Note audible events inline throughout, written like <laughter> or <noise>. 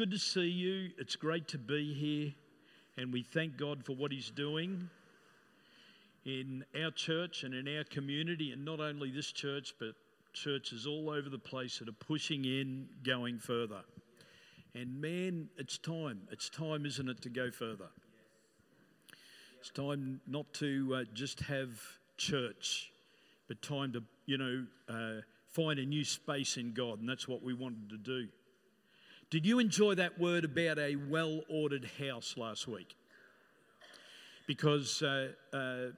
good to see you. It's great to be here. And we thank God for what He's doing in our church and in our community, and not only this church, but churches all over the place that are pushing in, going further. And man, it's time. It's time, isn't it, to go further? It's time not to uh, just have church, but time to, you know, uh, find a new space in God. And that's what we wanted to do. Did you enjoy that word about a well ordered house last week? Because uh, uh,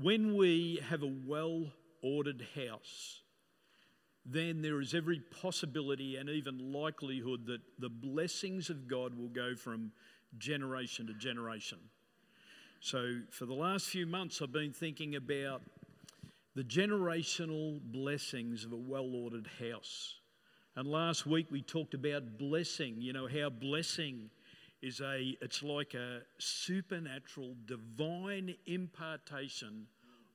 when we have a well ordered house, then there is every possibility and even likelihood that the blessings of God will go from generation to generation. So, for the last few months, I've been thinking about the generational blessings of a well ordered house. And last week we talked about blessing, you know, how blessing is a, it's like a supernatural, divine impartation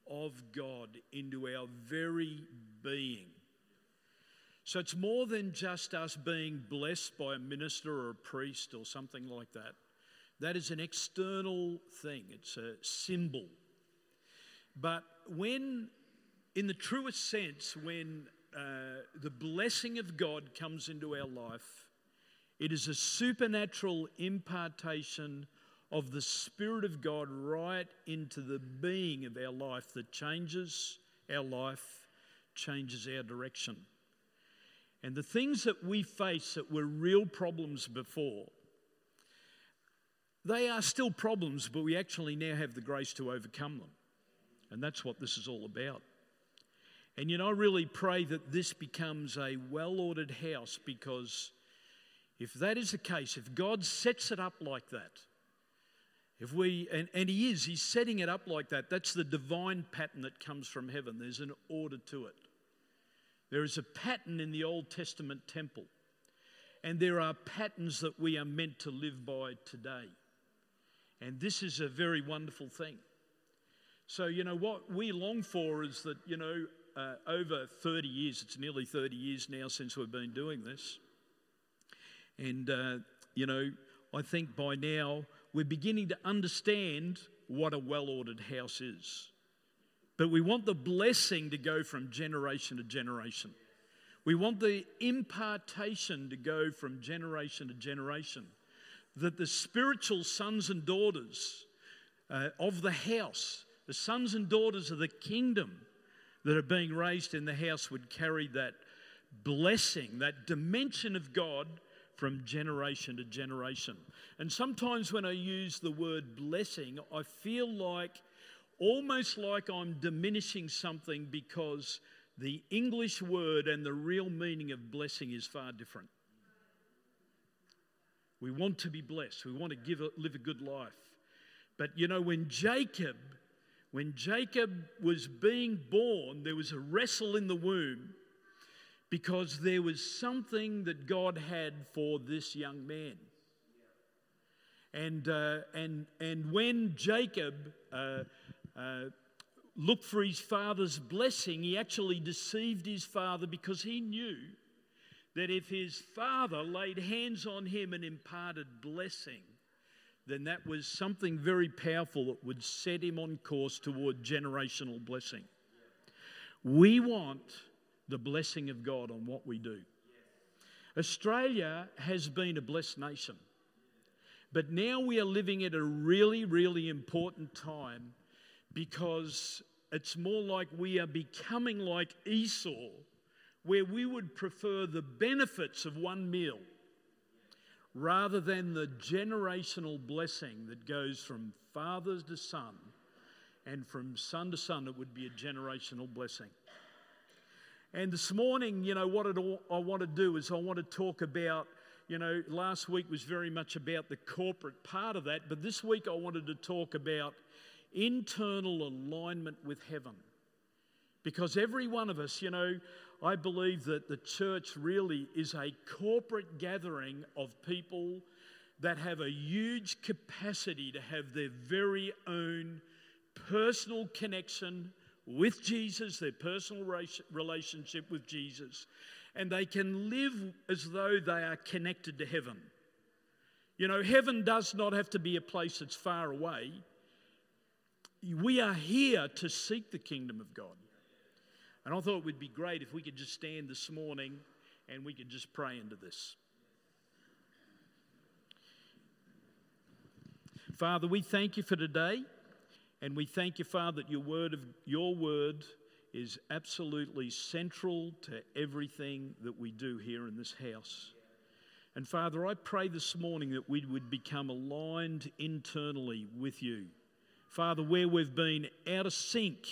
of God into our very being. So it's more than just us being blessed by a minister or a priest or something like that. That is an external thing, it's a symbol. But when, in the truest sense, when uh, the blessing of God comes into our life, it is a supernatural impartation of the Spirit of God right into the being of our life that changes our life, changes our direction. And the things that we face that were real problems before, they are still problems, but we actually now have the grace to overcome them. And that's what this is all about. And you know, I really pray that this becomes a well ordered house because if that is the case, if God sets it up like that, if we, and, and He is, He's setting it up like that, that's the divine pattern that comes from heaven. There's an order to it. There is a pattern in the Old Testament temple, and there are patterns that we are meant to live by today. And this is a very wonderful thing. So, you know, what we long for is that, you know, uh, over 30 years, it's nearly 30 years now since we've been doing this. And, uh, you know, I think by now we're beginning to understand what a well ordered house is. But we want the blessing to go from generation to generation. We want the impartation to go from generation to generation. That the spiritual sons and daughters uh, of the house, the sons and daughters of the kingdom, that are being raised in the house would carry that blessing, that dimension of God from generation to generation. And sometimes when I use the word blessing, I feel like almost like I'm diminishing something because the English word and the real meaning of blessing is far different. We want to be blessed, we want to give a, live a good life. But you know, when Jacob when Jacob was being born, there was a wrestle in the womb because there was something that God had for this young man. And, uh, and, and when Jacob uh, uh, looked for his father's blessing, he actually deceived his father because he knew that if his father laid hands on him and imparted blessing, then that was something very powerful that would set him on course toward generational blessing. We want the blessing of God on what we do. Australia has been a blessed nation, but now we are living at a really, really important time because it's more like we are becoming like Esau, where we would prefer the benefits of one meal rather than the generational blessing that goes from father to son and from son to son, it would be a generational blessing. And this morning, you know, what I want to do is I want to talk about, you know, last week was very much about the corporate part of that, but this week I wanted to talk about internal alignment with heaven. Because every one of us, you know, I believe that the church really is a corporate gathering of people that have a huge capacity to have their very own personal connection with Jesus, their personal relationship with Jesus, and they can live as though they are connected to heaven. You know, heaven does not have to be a place that's far away. We are here to seek the kingdom of God. And I thought it would be great if we could just stand this morning and we could just pray into this. Father, we thank you for today, and we thank you, Father, that your word of your word is absolutely central to everything that we do here in this house. And Father, I pray this morning that we would become aligned internally with you. Father, where we've been out of sync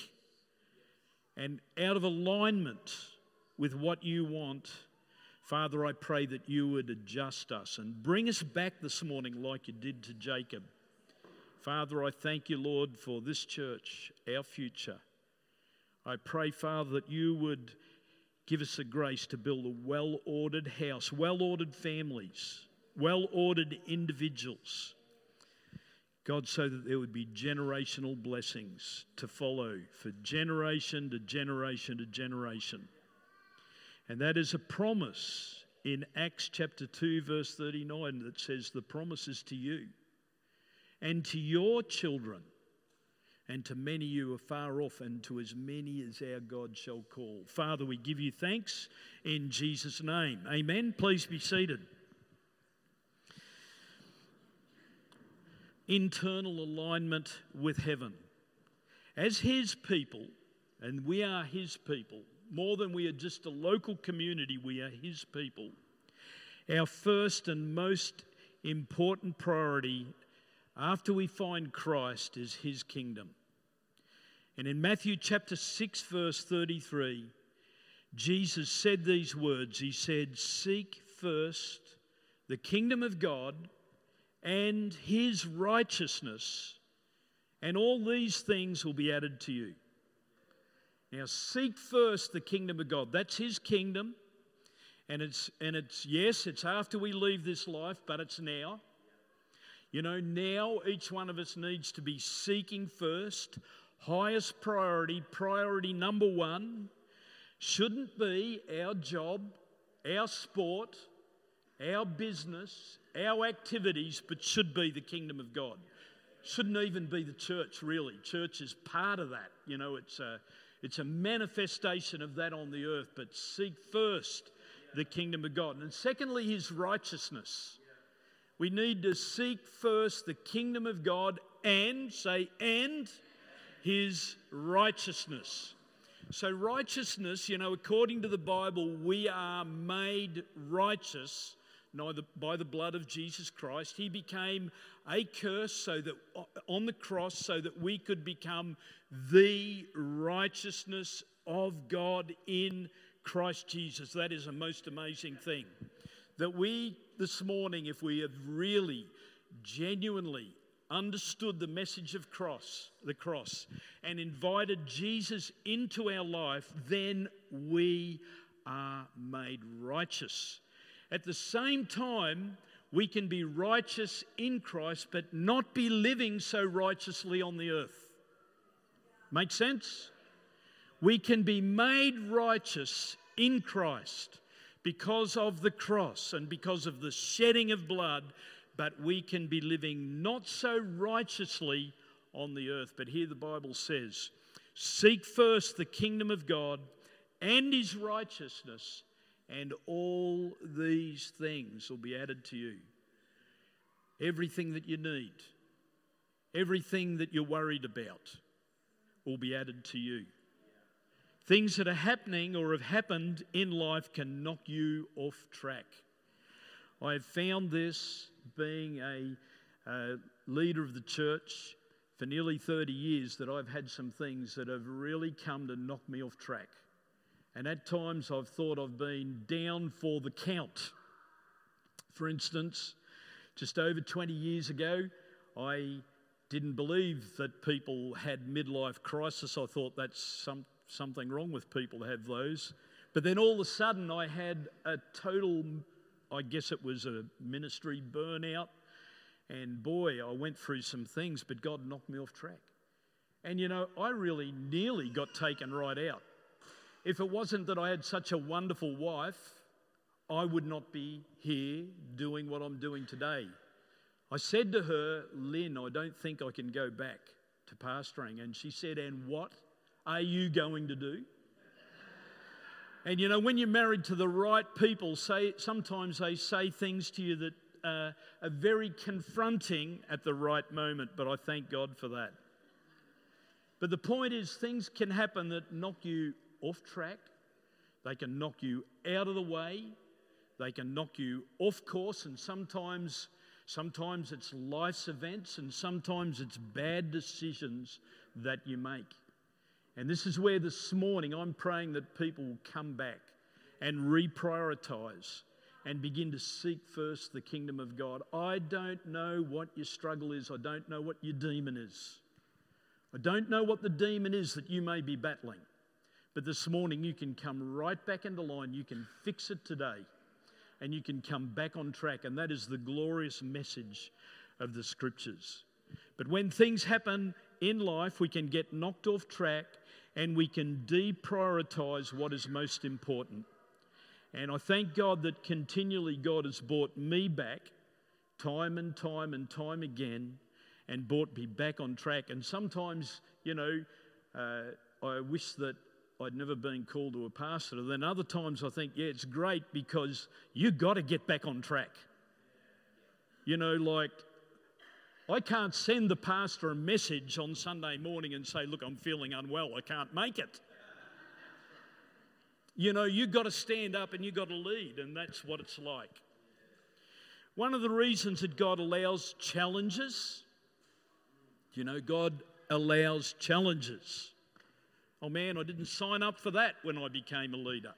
and out of alignment with what you want, Father, I pray that you would adjust us and bring us back this morning like you did to Jacob. Father, I thank you, Lord, for this church, our future. I pray, Father, that you would give us the grace to build a well ordered house, well ordered families, well ordered individuals. God, so that there would be generational blessings to follow for generation to generation to generation. And that is a promise in Acts chapter 2, verse 39, that says, The promise is to you and to your children, and to many you are far off, and to as many as our God shall call. Father, we give you thanks in Jesus' name. Amen. Please be seated. Internal alignment with heaven. As His people, and we are His people, more than we are just a local community, we are His people. Our first and most important priority after we find Christ is his kingdom. And in Matthew chapter 6, verse 33, Jesus said these words He said, Seek first the kingdom of God and his righteousness, and all these things will be added to you. Now, seek first the kingdom of God. That's his kingdom. And it's, and it's, yes, it's after we leave this life, but it's now. You know, now each one of us needs to be seeking first, highest priority, priority number one, shouldn't be our job, our sport, our business, our activities, but should be the kingdom of God. Shouldn't even be the church, really. Church is part of that. You know, it's a, it's a manifestation of that on the earth, but seek first the kingdom of God. And secondly, his righteousness. We need to seek first the kingdom of God and, say, and his righteousness. So, righteousness, you know, according to the Bible, we are made righteous by the blood of Jesus Christ. He became a curse so that on the cross so that we could become the righteousness of God in Christ Jesus. That is a most amazing thing. That we this morning, if we have really, genuinely understood the message of cross, the cross, and invited Jesus into our life, then we are made righteous. At the same time, we can be righteous in Christ, but not be living so righteously on the earth. Make sense? We can be made righteous in Christ because of the cross and because of the shedding of blood, but we can be living not so righteously on the earth. But here the Bible says, Seek first the kingdom of God and his righteousness, and all these things will be added to you. Everything that you need, everything that you're worried about, will be added to you. Things that are happening or have happened in life can knock you off track. I have found this being a, a leader of the church for nearly 30 years that I've had some things that have really come to knock me off track. And at times I've thought I've been down for the count. For instance, just over 20 years ago, I didn't believe that people had midlife crisis. I thought that's some, something wrong with people to have those. But then all of a sudden, I had a total, I guess it was a ministry burnout. And boy, I went through some things, but God knocked me off track. And you know, I really nearly got taken right out. If it wasn't that I had such a wonderful wife, I would not be here doing what I'm doing today. I said to her, Lynn, I don't think I can go back to pastoring. And she said, And what are you going to do? And you know, when you're married to the right people, say, sometimes they say things to you that uh, are very confronting at the right moment, but I thank God for that. But the point is, things can happen that knock you off track, they can knock you out of the way, they can knock you off course, and sometimes, sometimes it's life's events, and sometimes it's bad decisions that you make. And this is where this morning I'm praying that people will come back and reprioritize and begin to seek first the kingdom of God. I don't know what your struggle is, I don't know what your demon is. I don't know what the demon is that you may be battling. But this morning you can come right back into line, you can fix it today, and you can come back on track. And that is the glorious message of the scriptures. But when things happen in life, we can get knocked off track and we can deprioritize what is most important. And I thank God that continually God has brought me back time and time and time again and brought me back on track. And sometimes, you know, uh, I wish that I'd never been called to a pastor. Then other times I think, yeah, it's great because you've got to get back on track. You know, like I can't send the pastor a message on Sunday morning and say, Look, I'm feeling unwell, I can't make it. You know, you've got to stand up and you've got to lead, and that's what it's like. One of the reasons that God allows challenges, you know, God allows challenges. Oh man, I didn't sign up for that when I became a leader.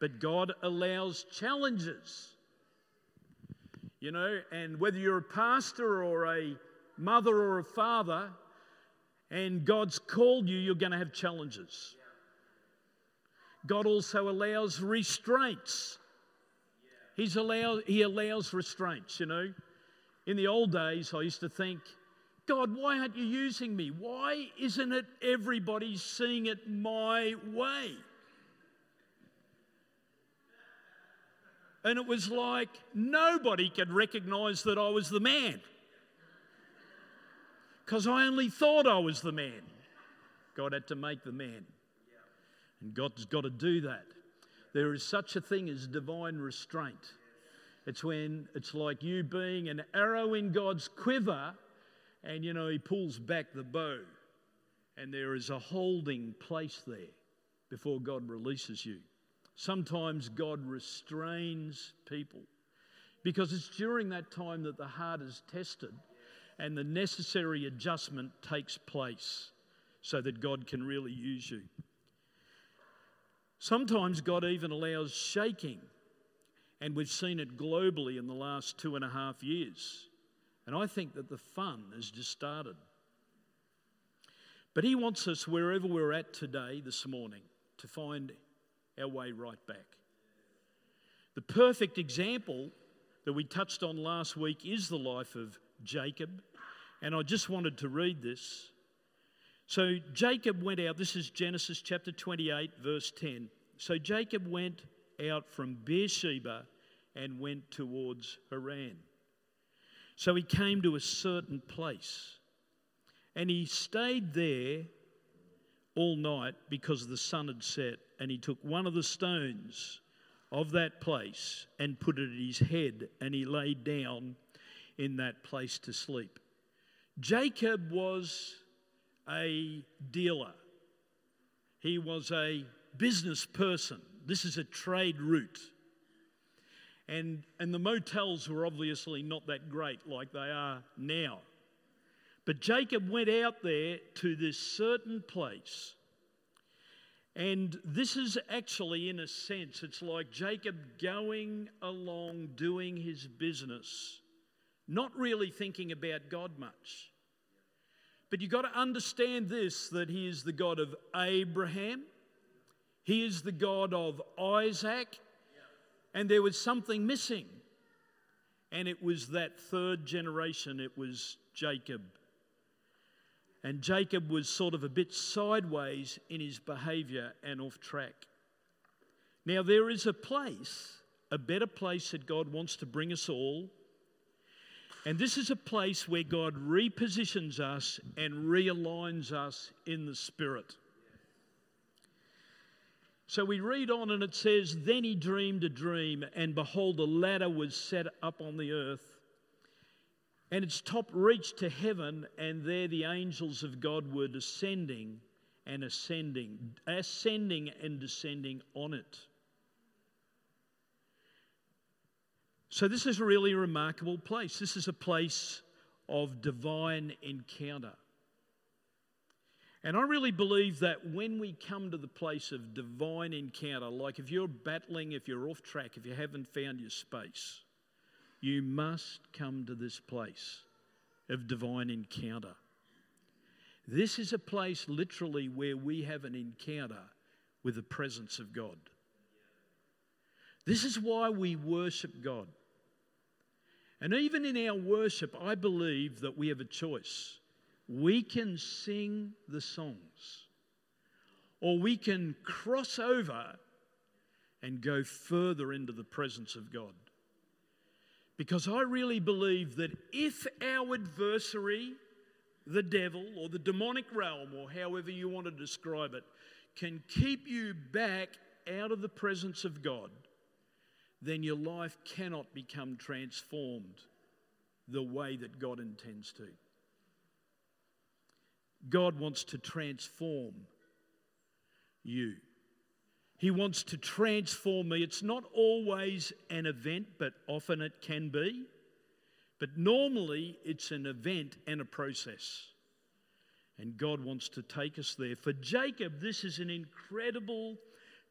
But God allows challenges. You know, and whether you're a pastor or a mother or a father, and God's called you, you're going to have challenges. God also allows restraints. He's allowed, he allows restraints, you know. In the old days, I used to think, God, why aren't you using me? Why isn't it everybody seeing it my way? And it was like nobody could recognize that I was the man. Because I only thought I was the man. God had to make the man. And God's got to do that. There is such a thing as divine restraint. It's when it's like you being an arrow in God's quiver, and you know, He pulls back the bow, and there is a holding place there before God releases you. Sometimes God restrains people because it's during that time that the heart is tested and the necessary adjustment takes place so that God can really use you. Sometimes God even allows shaking, and we've seen it globally in the last two and a half years. And I think that the fun has just started. But He wants us, wherever we're at today, this morning, to find our way right back. The perfect example that we touched on last week is the life of Jacob. And I just wanted to read this. So Jacob went out, this is Genesis chapter 28, verse 10. So Jacob went out from Beersheba and went towards Haran. So he came to a certain place and he stayed there all night because the sun had set. And he took one of the stones of that place and put it at his head, and he laid down in that place to sleep. Jacob was a dealer, he was a business person. This is a trade route. And, and the motels were obviously not that great like they are now. But Jacob went out there to this certain place. And this is actually, in a sense, it's like Jacob going along doing his business, not really thinking about God much. But you've got to understand this that he is the God of Abraham, he is the God of Isaac, and there was something missing. And it was that third generation, it was Jacob. And Jacob was sort of a bit sideways in his behavior and off track. Now, there is a place, a better place that God wants to bring us all. And this is a place where God repositions us and realigns us in the Spirit. So we read on and it says, Then he dreamed a dream, and behold, a ladder was set up on the earth, and its top reached to heaven, and there the angels of God were descending and ascending, ascending and descending on it. So, this is a really remarkable place. This is a place of divine encounter. And I really believe that when we come to the place of divine encounter, like if you're battling, if you're off track, if you haven't found your space, you must come to this place of divine encounter. This is a place literally where we have an encounter with the presence of God. This is why we worship God. And even in our worship, I believe that we have a choice. We can sing the songs, or we can cross over and go further into the presence of God. Because I really believe that if our adversary, the devil, or the demonic realm, or however you want to describe it, can keep you back out of the presence of God, then your life cannot become transformed the way that God intends to. God wants to transform you. He wants to transform me. It's not always an event, but often it can be. But normally it's an event and a process. And God wants to take us there. For Jacob, this is an incredible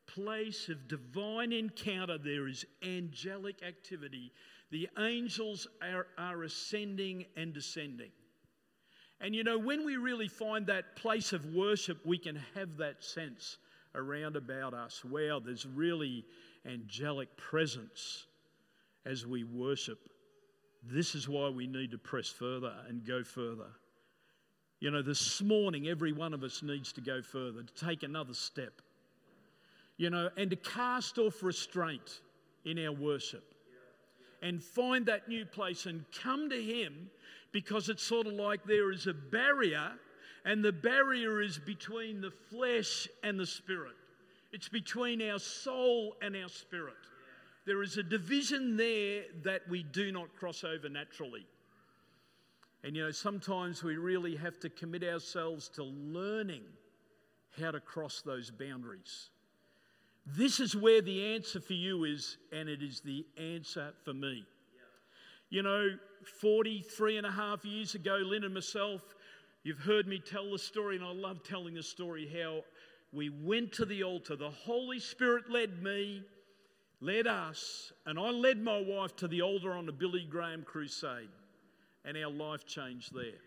place of divine encounter, there is angelic activity. The angels are, are ascending and descending. And you know, when we really find that place of worship, we can have that sense around about us. Wow, there's really angelic presence as we worship. This is why we need to press further and go further. You know, this morning, every one of us needs to go further, to take another step you know, and to cast off restraint in our worship and find that new place and come to Him because it's sort of like there is a barrier, and the barrier is between the flesh and the spirit. It's between our soul and our spirit. There is a division there that we do not cross over naturally. And you know, sometimes we really have to commit ourselves to learning how to cross those boundaries. This is where the answer for you is, and it is the answer for me. You know, 43 and a half years ago, Lynn and myself, you've heard me tell the story, and I love telling the story how we went to the altar. The Holy Spirit led me, led us, and I led my wife to the altar on the Billy Graham crusade, and our life changed there.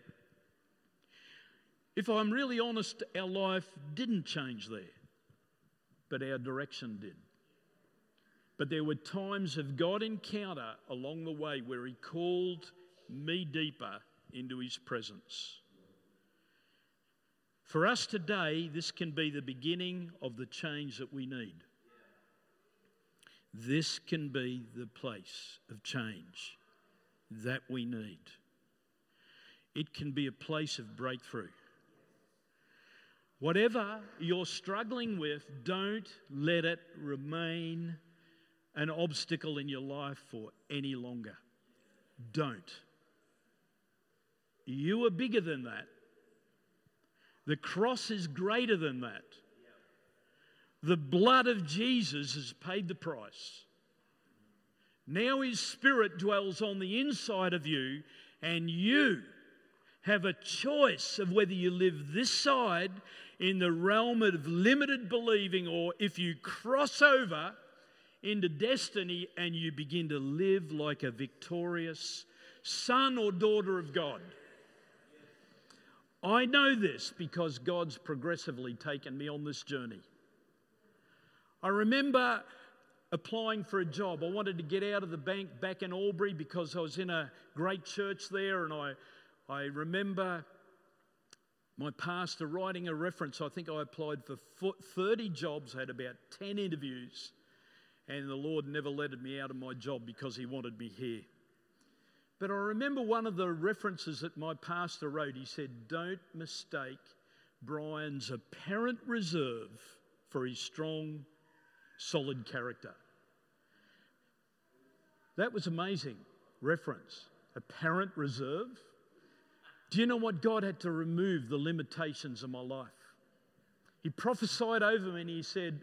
If I'm really honest, our life didn't change there but our direction did. But there were times of God encounter along the way where He called me deeper into His presence. For us today, this can be the beginning of the change that we need. This can be the place of change that we need. It can be a place of breakthrough. Whatever you're struggling with, don't let it remain an obstacle in your life for any longer. Don't. You are bigger than that. The cross is greater than that. The blood of Jesus has paid the price. Now his spirit dwells on the inside of you, and you have a choice of whether you live this side in the realm of limited believing, or if you cross over into destiny and you begin to live like a victorious son or daughter of God. I know this because God's progressively taken me on this journey. I remember applying for a job. I wanted to get out of the bank back in Albury because I was in a great church there, and I, I remember my pastor writing a reference. I think I applied for 30 jobs, had about 10 interviews, and the Lord never letted me out of my job because He wanted me here. But I remember one of the references that my pastor wrote. He said, Don't mistake Brian's apparent reserve for his strong, solid character. That was amazing reference. Apparent reserve. Do you know what? God had to remove the limitations of my life. He prophesied over me and he said,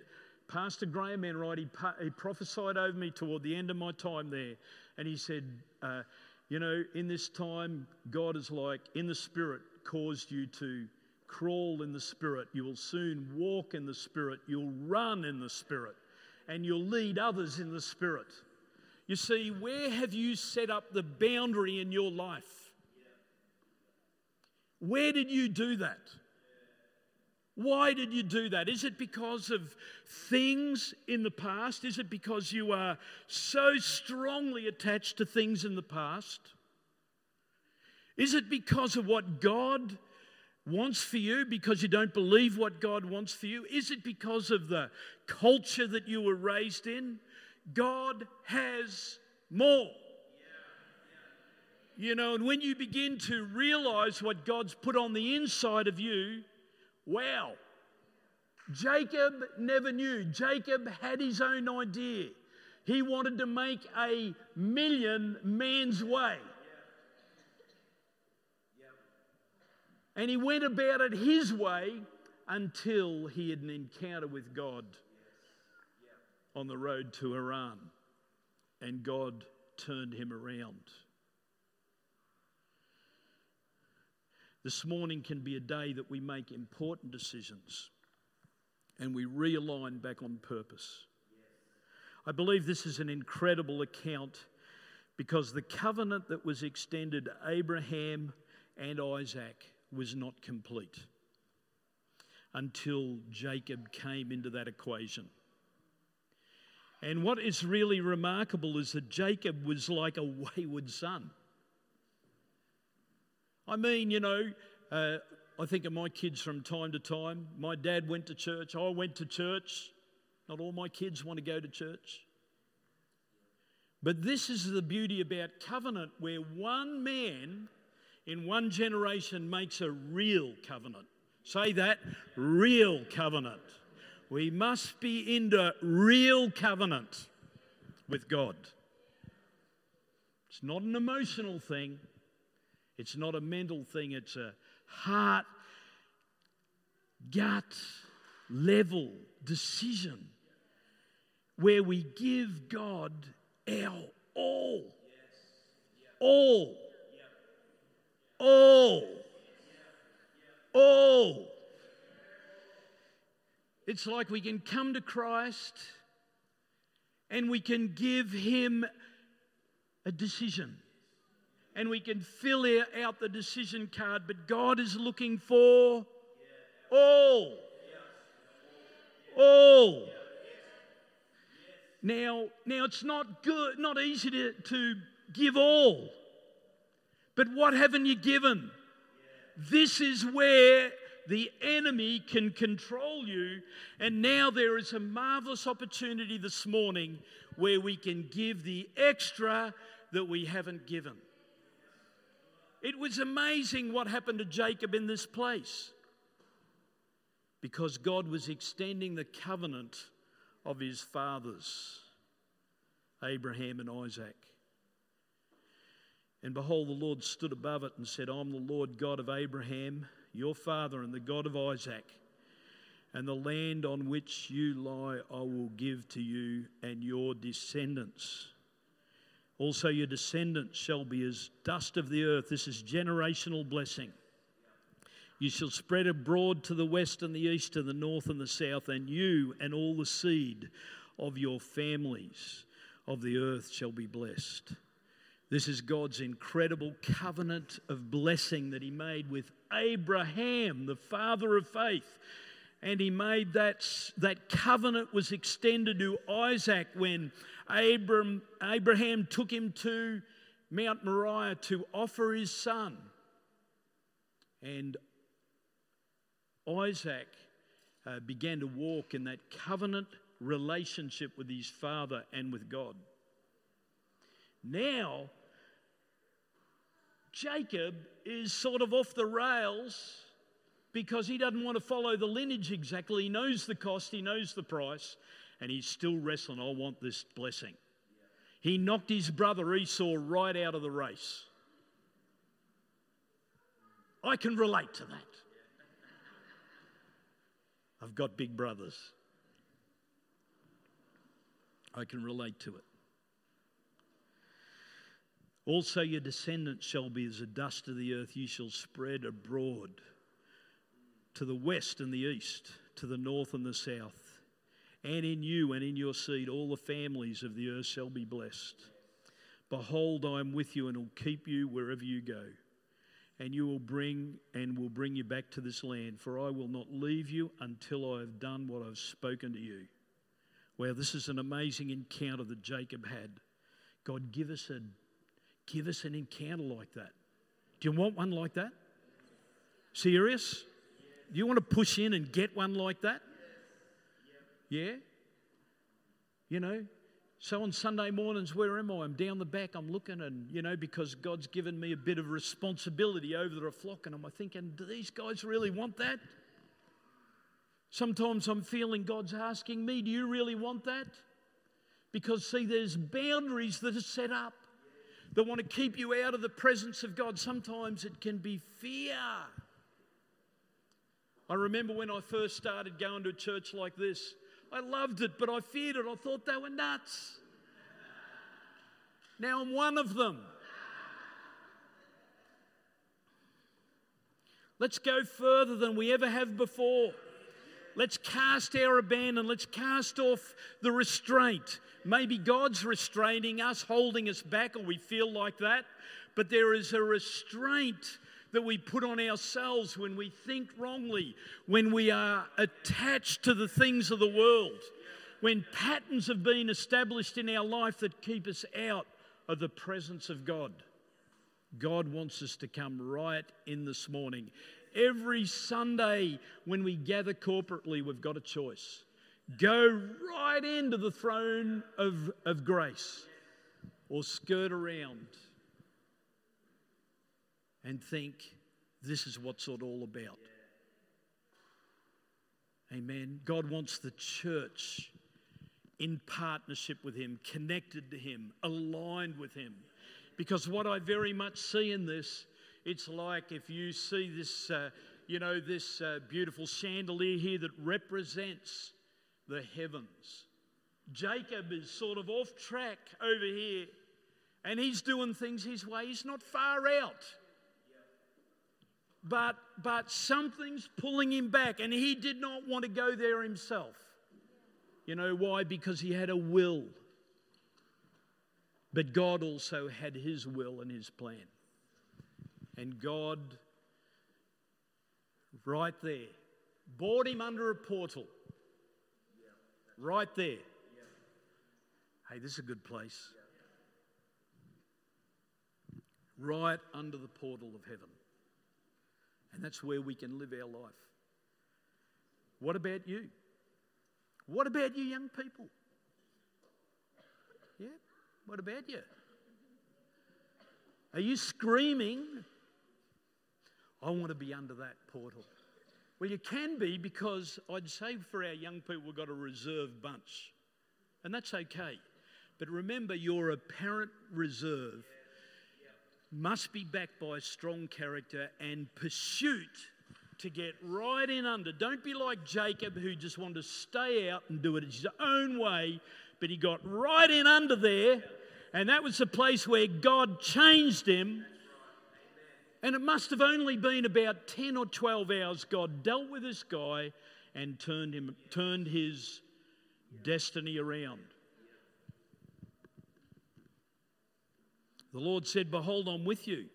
Pastor Graham Enright, he, he prophesied over me toward the end of my time there. And he said, uh, You know, in this time, God is like, in the Spirit, caused you to crawl in the Spirit. You will soon walk in the Spirit. You'll run in the Spirit. And you'll lead others in the Spirit. You see, where have you set up the boundary in your life? Where did you do that? Why did you do that? Is it because of things in the past? Is it because you are so strongly attached to things in the past? Is it because of what God wants for you because you don't believe what God wants for you? Is it because of the culture that you were raised in? God has more. You know, and when you begin to realize what God's put on the inside of you, wow. Jacob never knew. Jacob had his own idea. He wanted to make a million man's way. And he went about it his way until he had an encounter with God on the road to Haran. And God turned him around. This morning can be a day that we make important decisions and we realign back on purpose. I believe this is an incredible account because the covenant that was extended to Abraham and Isaac was not complete until Jacob came into that equation. And what is really remarkable is that Jacob was like a wayward son. I mean, you know, uh, I think of my kids from time to time. My dad went to church, I went to church. Not all my kids want to go to church. But this is the beauty about covenant, where one man in one generation makes a real covenant. Say that real covenant. We must be into real covenant with God. It's not an emotional thing, it's not a mental thing, it's a heart, gut level decision where we give God our all. All. All. All. It's like we can come to Christ and we can give Him a decision and we can fill out the decision card, but God is looking for all. All. Now, now it's not good, not easy to, to give all. But what haven't you given? This is where the enemy can control you. And now there is a marvelous opportunity this morning where we can give the extra that we haven't given. It was amazing what happened to Jacob in this place because God was extending the covenant of his fathers, Abraham and Isaac. And behold, the Lord stood above it and said, I'm the Lord God of Abraham, your father, and the God of Isaac. And the land on which you lie I will give to you and your descendants. Also, your descendants shall be as dust of the earth. This is generational blessing. You shall spread abroad to the west and the east, to the north and the south, and you and all the seed of your families of the earth shall be blessed. This is God's incredible covenant of blessing that He made with Abraham, the father of faith. And He made that, that covenant was extended to Isaac when Abram, Abraham took him to Mount Moriah to offer his son. And Isaac uh, began to walk in that covenant relationship with his father and with God. Now, Jacob is sort of off the rails because he doesn't want to follow the lineage exactly. He knows the cost, he knows the price, and he's still wrestling. I want this blessing. He knocked his brother Esau right out of the race. I can relate to that. I've got big brothers. I can relate to it. Also, your descendants shall be as the dust of the earth, you shall spread abroad to the west and the east, to the north and the south. And in you and in your seed, all the families of the earth shall be blessed. Behold, I am with you and will keep you wherever you go. And you will bring and will bring you back to this land, for I will not leave you until I have done what I've spoken to you. Well, this is an amazing encounter that Jacob had. God, give us a give us an encounter like that. Do you want one like that? Serious? Do you want to push in and get one like that? Yeah? You know? So on Sunday mornings, where am I? I'm down the back, I'm looking, and, you know, because God's given me a bit of responsibility over the flock, and I'm thinking, do these guys really want that? Sometimes I'm feeling God's asking me, do you really want that? Because, see, there's boundaries that are set up that want to keep you out of the presence of God. Sometimes it can be fear. I remember when I first started going to a church like this, I loved it, but I feared it. I thought they were nuts. Now I'm one of them. Let's go further than we ever have before. Let's cast our abandon. Let's cast off the restraint. Maybe God's restraining us, holding us back, or we feel like that. But there is a restraint that we put on ourselves when we think wrongly, when we are attached to the things of the world, when patterns have been established in our life that keep us out of the presence of God. God wants us to come right in this morning. Every Sunday when we gather corporately, we've got a choice. Go right into the throne of, of grace or skirt around and think this is what's it all about. Amen. God wants the church in partnership with Him, connected to Him, aligned with Him. Because what I very much see in this, it's like if you see this, uh, you know, this uh, beautiful chandelier here that represents the heavens. Jacob is sort of off track over here, and he's doing things his way. He's not far out but, but something's pulling him back, and he did not want to go there himself. You know why? Because he had a will. But God also had his will and his plan. And God, right there, brought him under a portal. Right there. Hey, this is a good place. Right under the portal of heaven. And that's where we can live our life. What about you? What about you, young people? Yeah, what about you? Are you screaming, I want to be under that portal? Well, you can be because I'd say for our young people, we've got a reserve bunch. And that's okay. But remember, you're a parent reserve must be backed by a strong character and pursuit to get right in under. Don't be like Jacob, who just wanted to stay out and do it his own way, but he got right in under there, and that was the place where God changed him. And it must have only been about 10 or 12 hours God dealt with this guy and turned him turned his destiny around. The Lord said, Behold, I'm with you.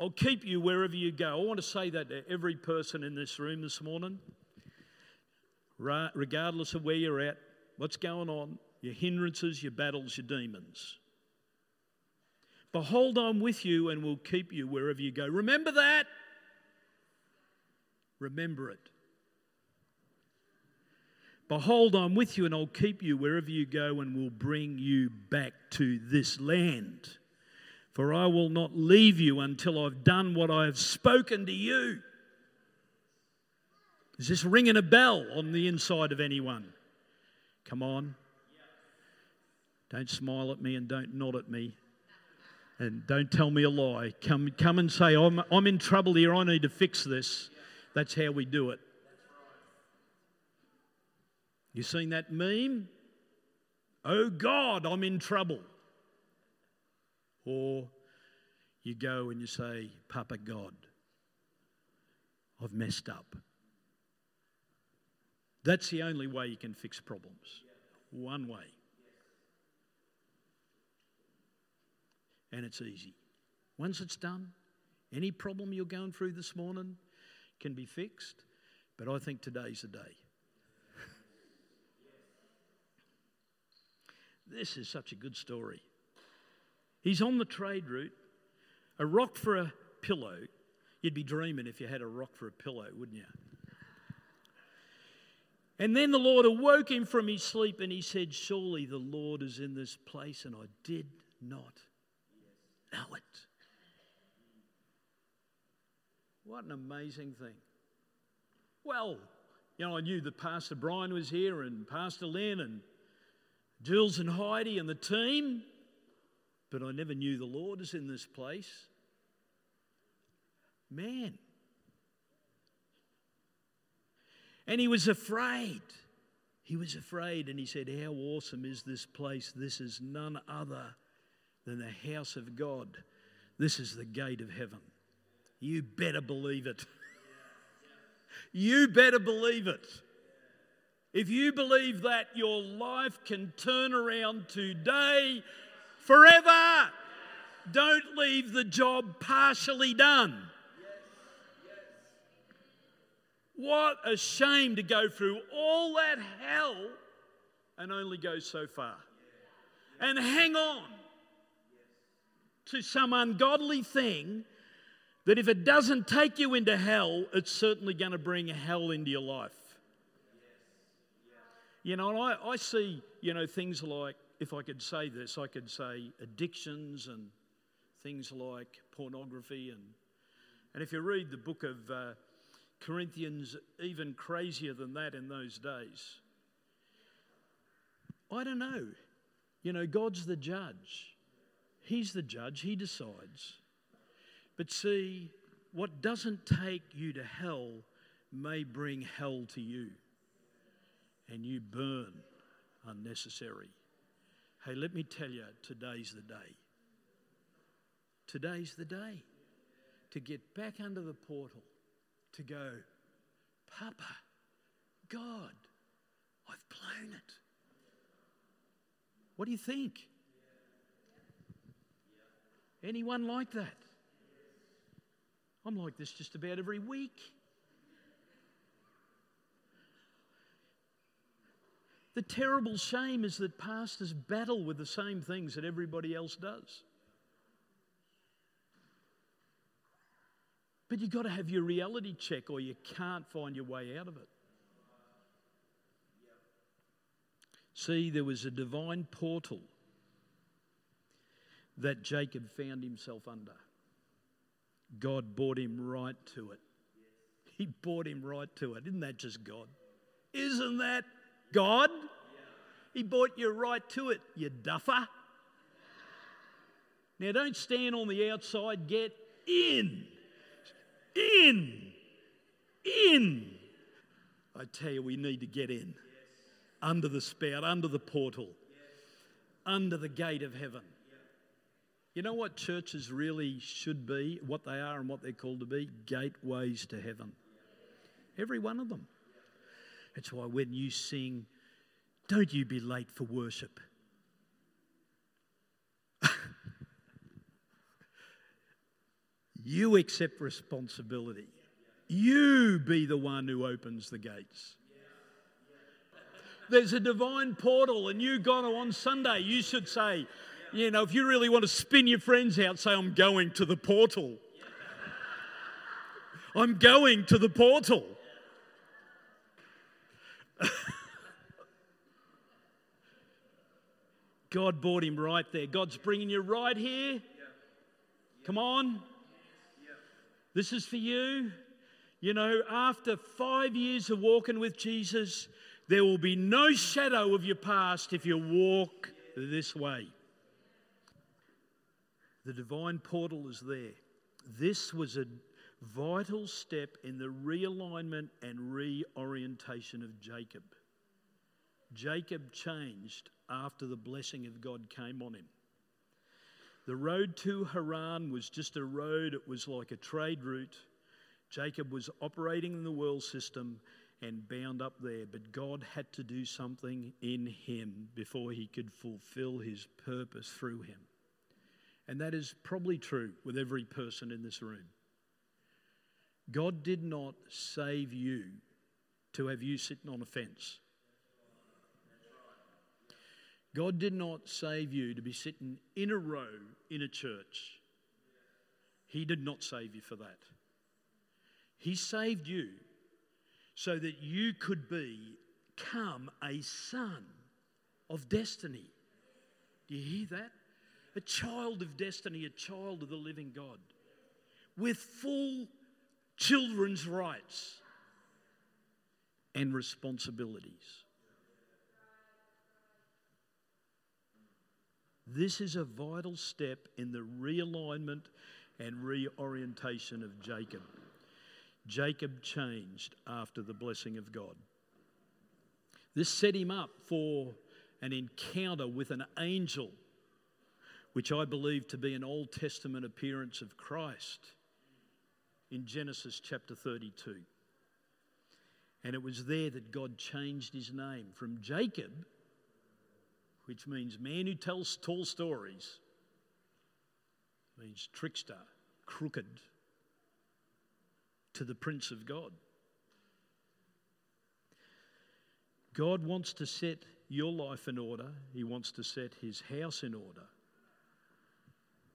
I'll keep you wherever you go. I want to say that to every person in this room this morning, regardless of where you're at, what's going on, your hindrances, your battles, your demons. Behold, I'm with you and will keep you wherever you go. Remember that. Remember it. Behold, I'm with you and I'll keep you wherever you go and will bring you back to this land. For I will not leave you until I've done what I have spoken to you. Is this ringing a bell on the inside of anyone? Come on. Don't smile at me and don't nod at me. And don't tell me a lie. Come, come and say, I'm, I'm in trouble here. I need to fix this. That's how we do it. You seen that meme? Oh God, I'm in trouble. Or you go and you say, Papa God, I've messed up. That's the only way you can fix problems. One way. And it's easy. Once it's done, any problem you're going through this morning can be fixed. But I think today's the day. <laughs> this is such a good story. He's on the trade route, a rock for a pillow. You'd be dreaming if you had a rock for a pillow, wouldn't you? And then the Lord awoke him from his sleep and he said, Surely the Lord is in this place, and I did not know it. What an amazing thing. Well, you know, I knew that Pastor Brian was here and Pastor Lynn and Jules and Heidi and the team, but I never knew the Lord is in this place. Man. And he was afraid. He was afraid and he said, How awesome is this place? This is none other than the house of God. This is the gate of heaven. You better believe it. You better believe it. If you believe that, your life can turn around today, forever. Don't leave the job partially done. What a shame to go through all that hell and only go so far. And hang on to some ungodly thing that if it doesn't take you into hell, it's certainly going to bring hell into your life. You know, and I, I see, you know, things like, if I could say this, I could say addictions and things like pornography. And, and if you read the book of uh, Corinthians, even crazier than that in those days. I don't know. You know, God's the judge. He's the judge, He decides. But see, what doesn't take you to hell may bring hell to you, and you burn unnecessary. Hey, let me tell you, today's the day. Today's the day to get back under the portal, to go, Papa, God, I've blown it. What do you think? Anyone like that? I'm like this just about every week. The terrible shame is that pastors battle with the same things that everybody else does. But you've got to have your reality check or you can't find your way out of it. See, there was a divine portal that Jacob found himself under. God brought him right to it. He brought him right to it. Isn't that just God? Isn't that God? He bought you right to it, you duffer. Now, don't stand on the outside, get in. In. In. I tell you, we need to get in. Under the spout, under the portal, under the gate of heaven. You know what churches really should be, what they are and what they're called to be? Gateways to heaven. Every one of them. That's why when you sing, don't you be late for worship. <laughs> you accept responsibility. You be the one who opens the gates. There's a divine portal, and you got on Sunday, you should say, you know, if you really want to spin your friends out, say, I'm going to the portal. I'm going to the portal. <laughs> God brought him right there. God's bringing you right here, Come on. This is for you. You know, after five years of walking with Jesus, there will be no shadow of your past if you walk this way. The divine portal is there. This was a vital step in the realignment and reorientation of Jacob. Jacob changed after the blessing of God came on him. The road to Haran was just a road, it was like a trade route. Jacob was operating in the world system and bound up there, but God had to do something in him before he could fulfill his purpose through him. And that is probably true with every person in this room. God did not save you to have you sitting on a fence. God did not save you to be sitting in a row in a church. He did not save you for that. He saved you so that you could become a son of destiny. Do you hear that? A child of destiny, a child of the living God, with full children's rights and responsibilities. This is a vital step in the realignment and reorientation of Jacob. Jacob changed after the blessing of God. This set him up for an encounter with an angel, which I believe to be an Old Testament appearance of Christ in Genesis chapter 32. And it was there that God changed his name from Jacob which means man who tells tall stories, means trickster, crooked, to the Prince of God. God wants to set your life in order, He wants to set His house in order,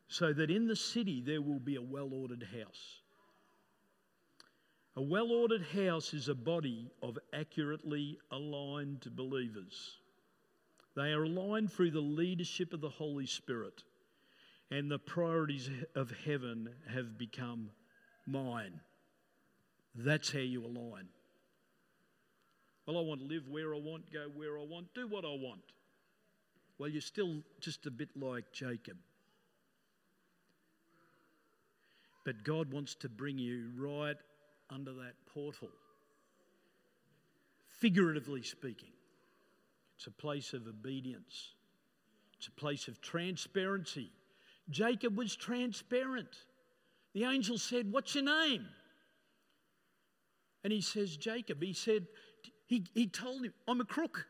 so that in the city there will be a well ordered house. A well ordered house is a body of accurately aligned believers. They are aligned through the leadership of the Holy Spirit, and the priorities of heaven have become mine. That's how you align. Well, I want to live where I want, go where I want, do what I want. Well, you're still just a bit like Jacob. But God wants to bring you right under that portal, figuratively speaking. It's a place of obedience, it's a place of transparency. Jacob was transparent. The angel said, What's your name? And he says, Jacob. He said, he, he told him, I'm a crook.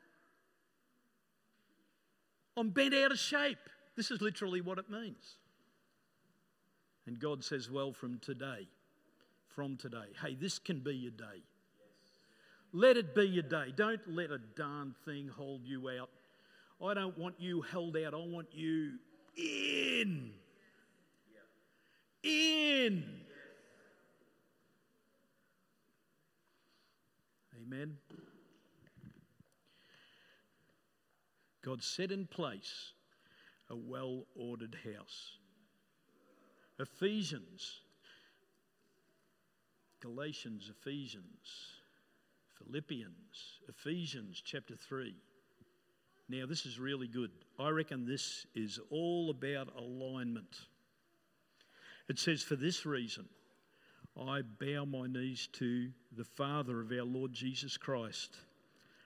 I'm bent out of shape. This is literally what it means. And God says, Well, from today, from today, hey, this can be your day. Let it be your day. Don't let a darn thing hold you out. I don't want you held out. I want you in. In. Amen. God set in place a well ordered house. Ephesians, Galatians, Ephesians. Philippians, Ephesians chapter 3. Now, this is really good. I reckon this is all about alignment. It says, For this reason, I bow my knees to the Father of our Lord Jesus Christ,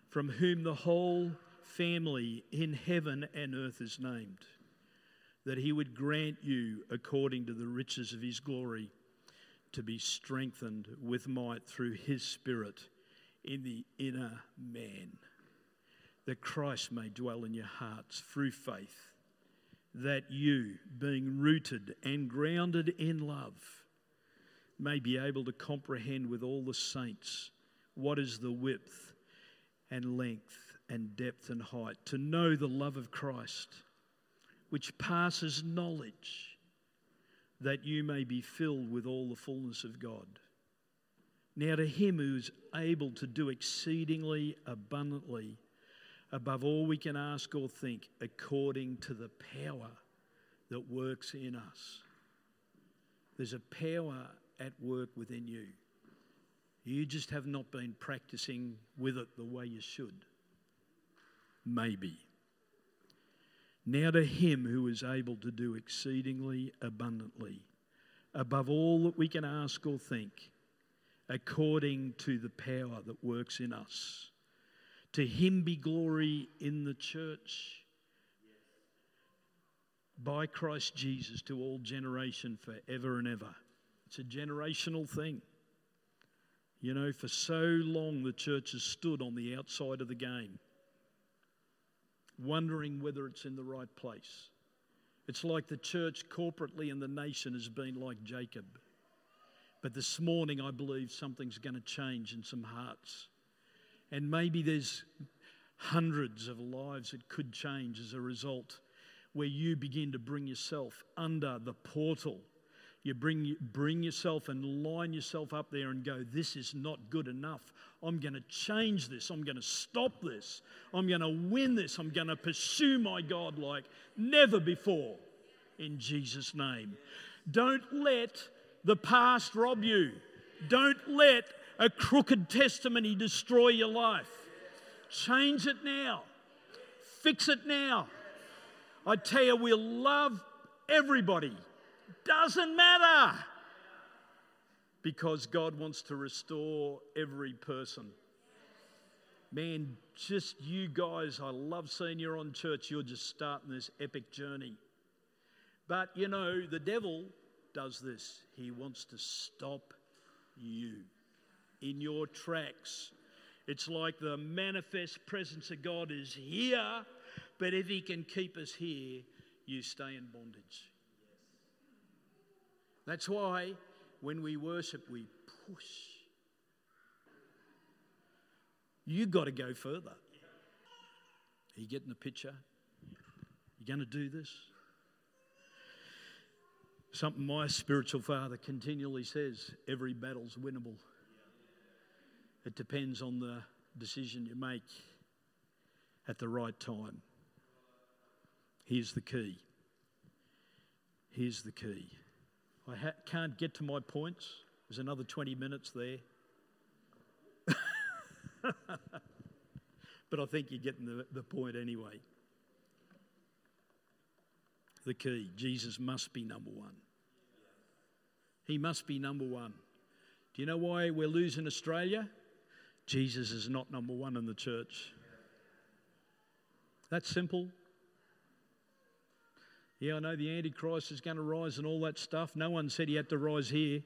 from whom the whole family in heaven and earth is named, that he would grant you, according to the riches of his glory, to be strengthened with might through his Spirit in the inner man, that Christ may dwell in your hearts through faith, that you, being rooted and grounded in love, may be able to comprehend with all the saints what is the width and length and depth and height, to know the love of Christ, which passes knowledge, that you may be filled with all the fullness of God. Now, to him who is able to do exceedingly abundantly above all we can ask or think, according to the power that works in us. There's a power at work within you. You just have not been practicing with it the way you should. Maybe. Now to him who is able to do exceedingly abundantly, above all that we can ask or think, according to the power that works in us. To him be glory in the church by Christ Jesus to all generation forever and ever. It's a generational thing. You know, for so long the church has stood on the outside of the game, wondering whether it's in the right place. It's like the church corporately and the nation has been like Jacob. But this morning, I believe something's going to change in some hearts. And maybe there's hundreds of lives that could change as a result, where you begin to bring yourself under the portal you bring, bring yourself and line yourself up there and go, This is not good enough. I'm going to change this. I'm going to stop this. I'm going to win this. I'm going to pursue my God like never before in Jesus' name. Don't let the past rob you. Don't let a crooked testimony destroy your life. Change it now. Fix it now. I tell you, we'll love everybody doesn't matter because God wants to restore every person. Man, just you guys, I love seeing you on church. You're just starting this epic journey. But you know, the devil does this. He wants to stop you in your tracks. It's like the manifest presence of God is here, but if he can keep us here, you stay in bondage. That's why when we worship, we push. You've got to go further. Are you getting the picture? You going to do this? Something my spiritual father continually says every battle's winnable. It depends on the decision you make at the right time. Here's the key. Here's the key. I ha- can't get to my points. There's another 20 minutes there. <laughs> but I think you're getting the, the point anyway. The key Jesus must be number one. He must be number one. Do you know why we're losing Australia? Jesus is not number one in the church. That's simple. Yeah, I know the Antichrist is going to rise and all that stuff. No one said he had to rise here.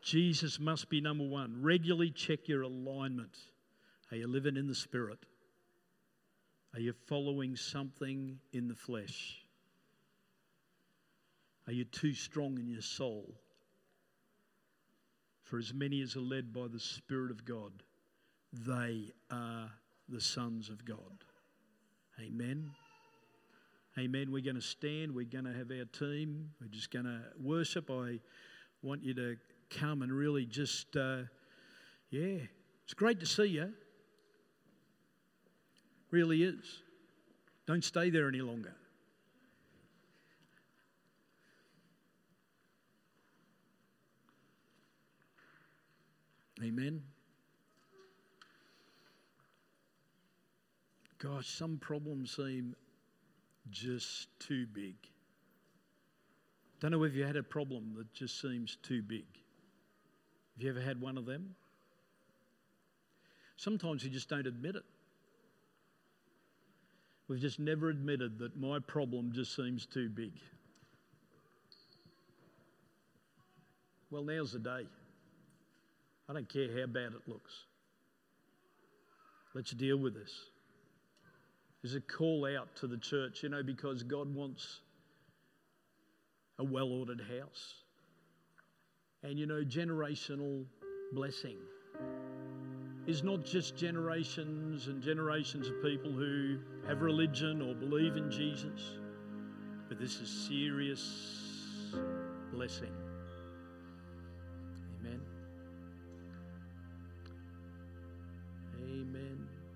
Jesus must be number one. Regularly check your alignment. Are you living in the Spirit? Are you following something in the flesh? Are you too strong in your soul? For as many as are led by the Spirit of God, they are the sons of God. Amen. Amen. We're going to stand. We're going to have our team. We're just going to worship. I want you to come and really just, uh, yeah, it's great to see you. Really is. Don't stay there any longer. Amen. Gosh, some problems seem just too big. Don't know if you had a problem that just seems too big. Have you ever had one of them? Sometimes we just don't admit it. We've just never admitted that my problem just seems too big. Well, now's the day. I don't care how bad it looks. Let's deal with this is a call out to the church, you know, because God wants a well ordered house. And, you know, generational blessing is not just generations and generations of people who have religion or believe in Jesus, but this is serious blessing.